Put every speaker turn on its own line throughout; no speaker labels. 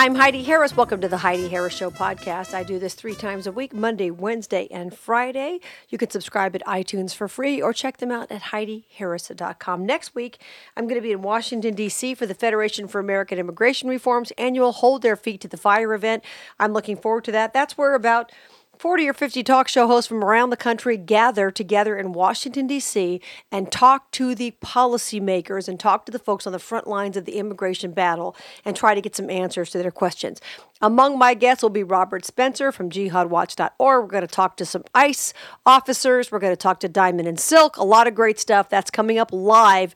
I'm Heidi Harris. Welcome to the Heidi Harris Show podcast. I do this three times a week Monday, Wednesday, and Friday. You can subscribe at iTunes for free or check them out at HeidiHarris.com. Next week, I'm going to be in Washington, D.C. for the Federation for American Immigration Reform's annual Hold Their Feet to the Fire event. I'm looking forward to that. That's where about 40 or 50 talk show hosts from around the country gather together in Washington, D.C., and talk to the policymakers and talk to the folks on the front lines of the immigration battle and try to get some answers to their questions. Among my guests will be Robert Spencer from jihadwatch.org. We're going to talk to some ICE officers. We're going to talk to Diamond and Silk. A lot of great stuff that's coming up live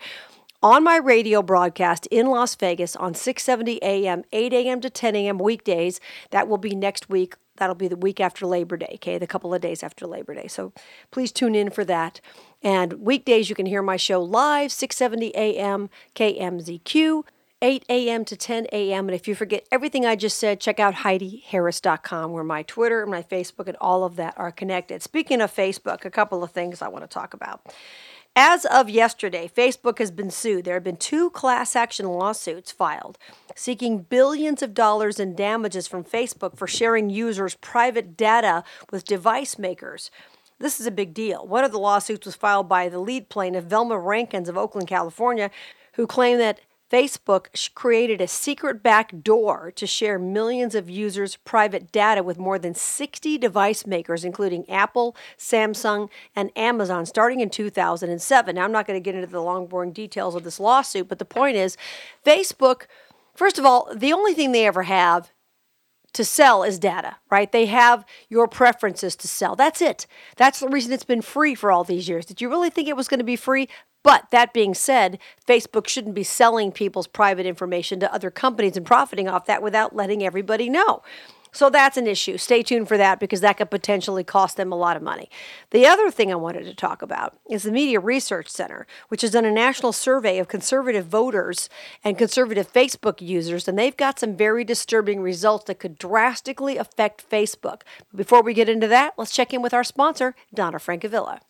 on my radio broadcast in Las Vegas on 6:70 a.m., 8 a.m. to 10 a.m. weekdays. That will be next week That'll be the week after Labor Day, okay, the couple of days after Labor Day. So please tune in for that. And weekdays, you can hear my show live, 6:70 a.m. KMZQ. 8 a.m. to 10 a.m. And if you forget everything I just said, check out HeidiHarris.com where my Twitter, and my Facebook, and all of that are connected. Speaking of Facebook, a couple of things I want to talk about. As of yesterday, Facebook has been sued. There have been two class action lawsuits filed seeking billions of dollars in damages from Facebook for sharing users' private data with device makers. This is a big deal. One of the lawsuits was filed by the lead plaintiff, Velma Rankins of Oakland, California, who claimed that Facebook created a secret back door to share millions of users' private data with more than 60 device makers, including Apple, Samsung, and Amazon, starting in 2007. Now, I'm not going to get into the long, boring details of this lawsuit, but the point is Facebook, first of all, the only thing they ever have to sell is data, right? They have your preferences to sell. That's it. That's the reason it's been free for all these years. Did you really think it was going to be free? But that being said, Facebook shouldn't be selling people's private information to other companies and profiting off that without letting everybody know. So that's an issue. Stay tuned for that because that could potentially cost them a lot of money. The other thing I wanted to talk about is the Media Research Center, which has done a national survey of conservative voters and conservative Facebook users, and they've got some very disturbing results that could drastically affect Facebook. Before we get into that, let's check in with our sponsor, Donna Francavilla.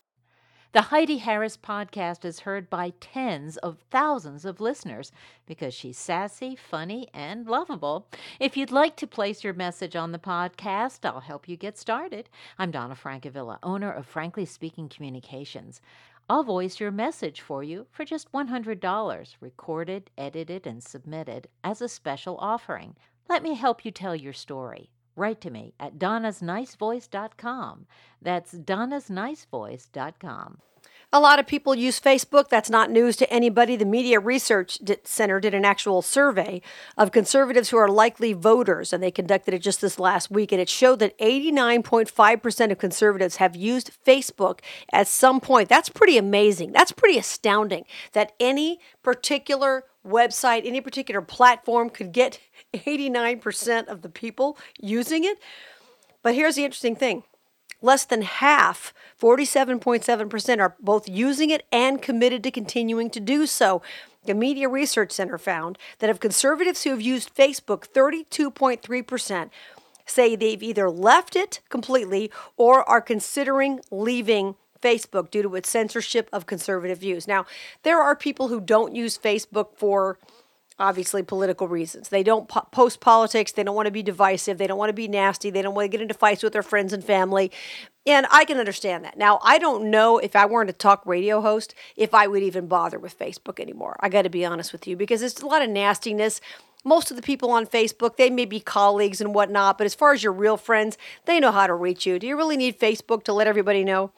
The Heidi Harris podcast is heard by tens of thousands of listeners because she's sassy, funny, and lovable. If you'd like to place your message on the podcast, I'll help you get started. I'm Donna Francavilla, owner of Frankly Speaking Communications. I'll voice your message for you for just $100, recorded, edited, and submitted as a special offering. Let me help you tell your story write to me at donnasnicevoice.com. That's donnasnicevoice.com.
A lot of people use Facebook. That's not news to anybody. The Media Research Center did an actual survey of conservatives who are likely voters, and they conducted it just this last week. And it showed that 89.5% of conservatives have used Facebook at some point. That's pretty amazing. That's pretty astounding that any particular website, any particular platform could get 89% of the people using it. But here's the interesting thing less than half, 47.7%, are both using it and committed to continuing to do so. The Media Research Center found that of conservatives who have used Facebook, 32.3% say they've either left it completely or are considering leaving Facebook due to its censorship of conservative views. Now, there are people who don't use Facebook for obviously political reasons. They don't po- post politics, they don't want to be divisive, they don't want to be nasty, they don't want to get into fights with their friends and family. And I can understand that. Now, I don't know if I weren't a talk radio host if I would even bother with Facebook anymore. I got to be honest with you because it's a lot of nastiness most of the people on Facebook, they may be colleagues and whatnot, but as far as your real friends, they know how to reach you. Do you really need Facebook to let everybody know?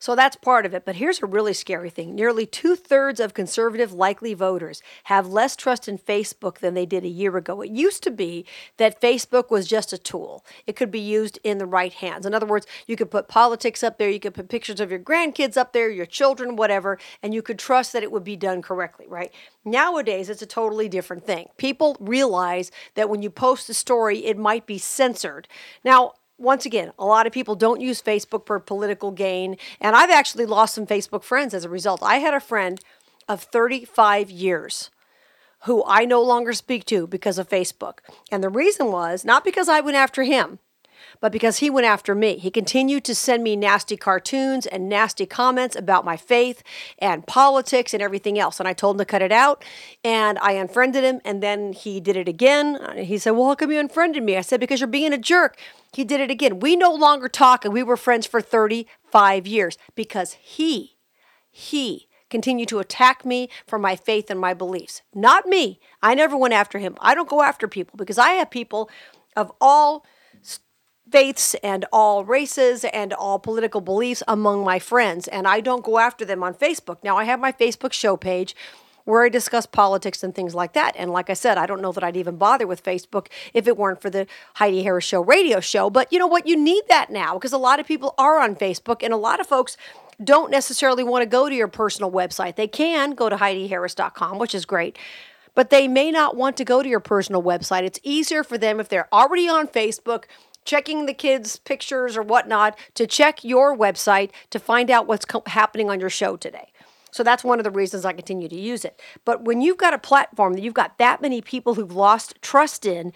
So that's part of it. But here's a really scary thing nearly two thirds of conservative likely voters have less trust in Facebook than they did a year ago. It used to be that Facebook was just a tool, it could be used in the right hands. In other words, you could put politics up there, you could put pictures of your grandkids up there, your children, whatever, and you could trust that it would be done correctly, right? Nowadays, it's a totally different thing. People realize that when you post a story, it might be censored. Now, once again, a lot of people don't use Facebook for political gain. And I've actually lost some Facebook friends as a result. I had a friend of 35 years who I no longer speak to because of Facebook. And the reason was not because I went after him, but because he went after me. He continued to send me nasty cartoons and nasty comments about my faith and politics and everything else. And I told him to cut it out and I unfriended him. And then he did it again. He said, Well, how come you unfriended me? I said, Because you're being a jerk. He did it again. We no longer talk and we were friends for 35 years because he, he, continue to attack me for my faith and my beliefs. Not me. I never went after him. I don't go after people because I have people of all faiths and all races and all political beliefs among my friends, and I don't go after them on Facebook. Now, I have my Facebook show page where I discuss politics and things like that. And like I said, I don't know that I'd even bother with Facebook if it weren't for the Heidi Harris Show radio show. But you know what? You need that now because a lot of people are on Facebook, and a lot of folks don't necessarily want to go to your personal website. They can go to HeidiHarris.com, which is great but they may not want to go to your personal website. It's easier for them if they're already on Facebook checking the kids' pictures or whatnot, to check your website to find out what's co- happening on your show today. So that's one of the reasons I continue to use it. But when you've got a platform that you've got that many people who've lost trust in,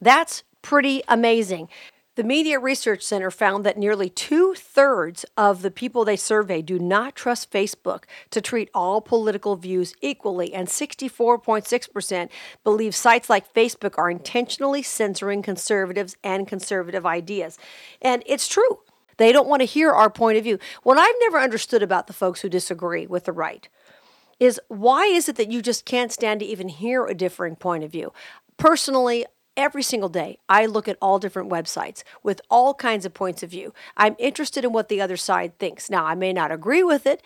that's pretty amazing. The Media Research Center found that nearly two thirds of the people they surveyed do not trust Facebook to treat all political views equally, and 64.6% believe sites like Facebook are intentionally censoring conservatives and conservative ideas. And it's true. They don't want to hear our point of view. What I've never understood about the folks who disagree with the right is why is it that you just can't stand to even hear a differing point of view? Personally, every single day i look at all different websites with all kinds of points of view. I'm interested in what the other side thinks. Now i may not agree with it.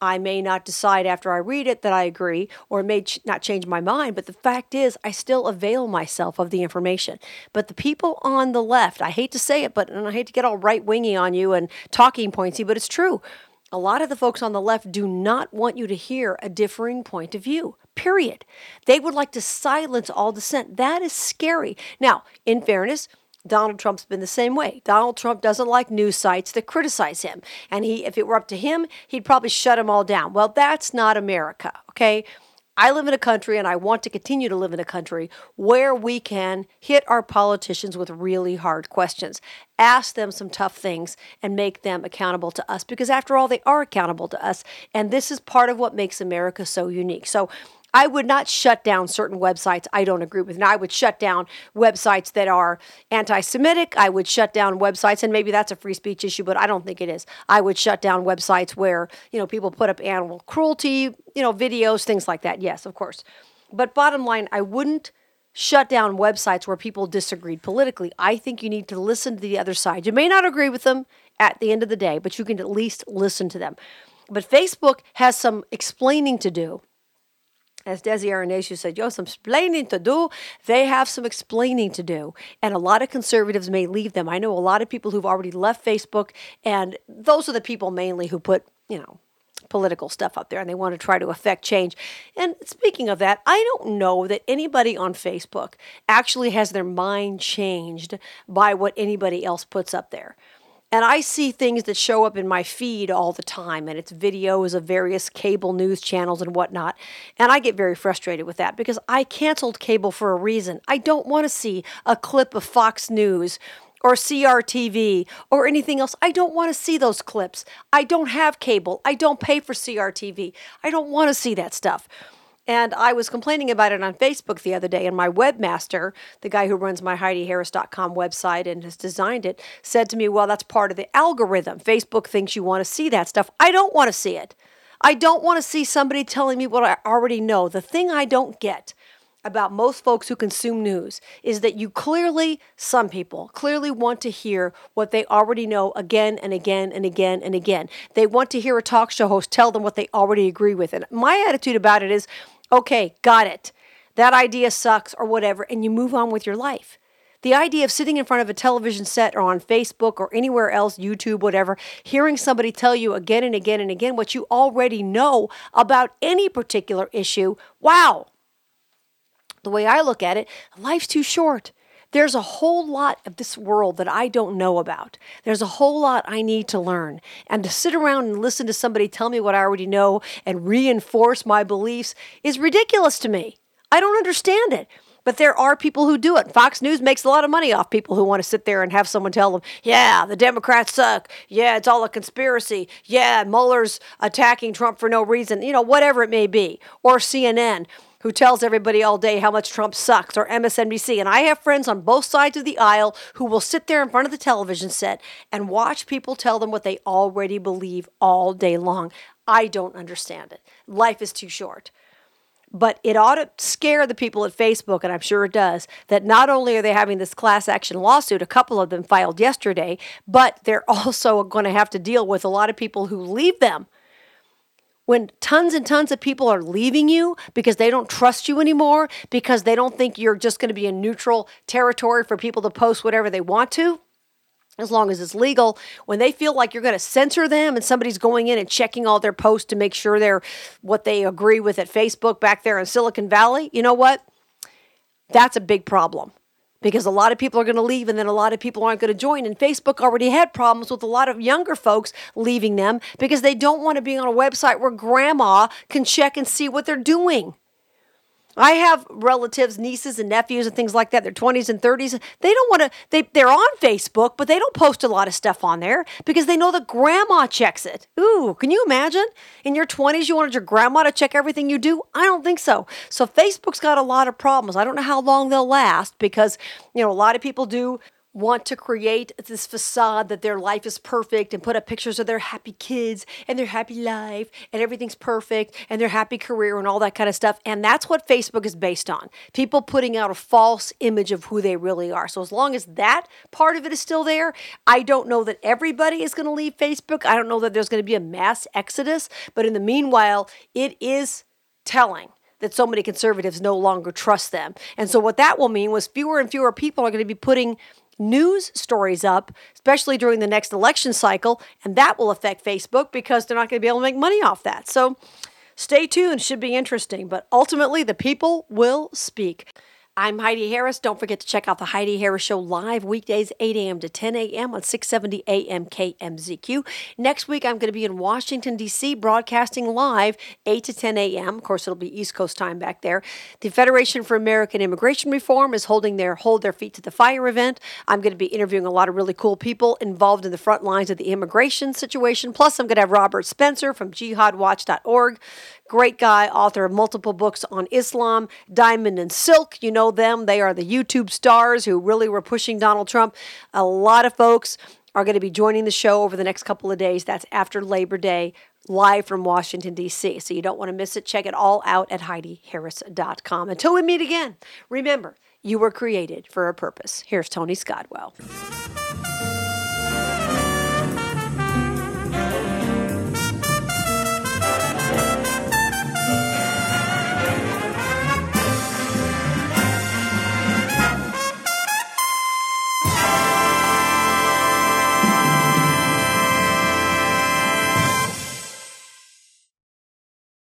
I may not decide after i read it that i agree or may ch- not change my mind but the fact is i still avail myself of the information. But the people on the left i hate to say it but and i hate to get all right wingy on you and talking pointsy but it's true. A lot of the folks on the left do not want you to hear a differing point of view, period. They would like to silence all dissent. That is scary. Now, in fairness, Donald Trump's been the same way. Donald Trump doesn't like news sites that criticize him. And he if it were up to him, he'd probably shut them all down. Well, that's not America, okay? I live in a country and I want to continue to live in a country where we can hit our politicians with really hard questions, ask them some tough things, and make them accountable to us because, after all, they are accountable to us. And this is part of what makes America so unique. So, I would not shut down certain websites I don't agree with. Now, I would shut down websites that are anti Semitic. I would shut down websites, and maybe that's a free speech issue, but I don't think it is. I would shut down websites where, you know, people put up animal cruelty, you know, videos, things like that. Yes, of course. But bottom line, I wouldn't shut down websites where people disagreed politically. I think you need to listen to the other side. You may not agree with them at the end of the day, but you can at least listen to them. But Facebook has some explaining to do as Desi Arnaz said, have some explaining to do. They have some explaining to do. And a lot of conservatives may leave them. I know a lot of people who've already left Facebook, and those are the people mainly who put, you know, political stuff up there and they want to try to affect change. And speaking of that, I don't know that anybody on Facebook actually has their mind changed by what anybody else puts up there. And I see things that show up in my feed all the time, and it's videos of various cable news channels and whatnot. And I get very frustrated with that because I canceled cable for a reason. I don't want to see a clip of Fox News or CRTV or anything else. I don't want to see those clips. I don't have cable. I don't pay for CRTV. I don't want to see that stuff. And I was complaining about it on Facebook the other day, and my webmaster, the guy who runs my HeidiHarris.com website and has designed it, said to me, Well, that's part of the algorithm. Facebook thinks you want to see that stuff. I don't want to see it. I don't want to see somebody telling me what I already know. The thing I don't get about most folks who consume news is that you clearly, some people clearly want to hear what they already know again and again and again and again. They want to hear a talk show host tell them what they already agree with. And my attitude about it is okay, got it. That idea sucks or whatever, and you move on with your life. The idea of sitting in front of a television set or on Facebook or anywhere else, YouTube, whatever, hearing somebody tell you again and again and again what you already know about any particular issue, wow. The way I look at it, life's too short. There's a whole lot of this world that I don't know about. There's a whole lot I need to learn. And to sit around and listen to somebody tell me what I already know and reinforce my beliefs is ridiculous to me. I don't understand it. But there are people who do it. Fox News makes a lot of money off people who want to sit there and have someone tell them, yeah, the Democrats suck. Yeah, it's all a conspiracy. Yeah, Mueller's attacking Trump for no reason, you know, whatever it may be. Or CNN who tells everybody all day how much Trump sucks, or MSNBC. And I have friends on both sides of the aisle who will sit there in front of the television set and watch people tell them what they already believe all day long. I don't understand it. Life is too short. But it ought to scare the people at Facebook, and I'm sure it does, that not only are they having this class action lawsuit, a couple of them filed yesterday, but they're also going to have to deal with a lot of people who leave them when tons and tons of people are leaving you because they don't trust you anymore, because they don't think you're just going to be a neutral territory for people to post whatever they want to, as long as it's legal, when they feel like you're going to censor them and somebody's going in and checking all their posts to make sure they're what they agree with at Facebook back there in Silicon Valley, you know what? That's a big problem because a lot of people are going to leave and then a lot of people aren't going to join. And Facebook already had problems with a lot of younger folks leaving them because they don't want to be on a website where grandma can check and see what they're doing. I have relatives, nieces and nephews and things like that. They're 20s and 30s. They don't want to, they, they're on Facebook, but they don't post a lot of stuff on there because they know that grandma checks it. Ooh, can you imagine? In your 20s, you wanted your grandma to check everything you do? I don't think so. So Facebook's got a lot of problems. I don't know how long they'll last because, you know, a lot of people do want to create this facade that their life is perfect and put up pictures of their happy kids and their happy life and everything's perfect and their happy career and all that kind of stuff. And that's what Facebook is based on. People putting out a false image of who they really are. So as long as that part of it is still there, I don't know that everybody is going to leave Facebook. I don't know that there's going to be a mass exodus. But in the meanwhile, it is telling that so many conservatives no longer trust them. And so what that will mean was fewer and fewer people are going to be putting news stories up, especially during the next election cycle, and that will affect Facebook because they're not going to be able to make money off that. So stay tuned, should be interesting, but ultimately the people will speak. I'm Heidi Harris. Don't forget to check out the Heidi Harris Show live weekdays, 8 a.m. to 10 a.m. on 670 AM KMZQ. Next week, I'm going to be in Washington, D.C., broadcasting live 8 to 10 a.m. Of course, it'll be East Coast time back there. The Federation for American Immigration Reform is holding their Hold Their Feet to the Fire event. I'm going to be interviewing a lot of really cool people involved in the front lines of the immigration situation. Plus, I'm going to have Robert Spencer from jihadwatch.org Great guy, author of multiple books on Islam. Diamond and Silk, you know them. They are the YouTube stars who really were pushing Donald Trump. A lot of folks are going to be joining the show over the next couple of days. That's after Labor Day, live from Washington, D.C. So you don't want to miss it. Check it all out at HeidiHarris.com. Until we meet again, remember, you were created for a purpose. Here's Tony Scottwell.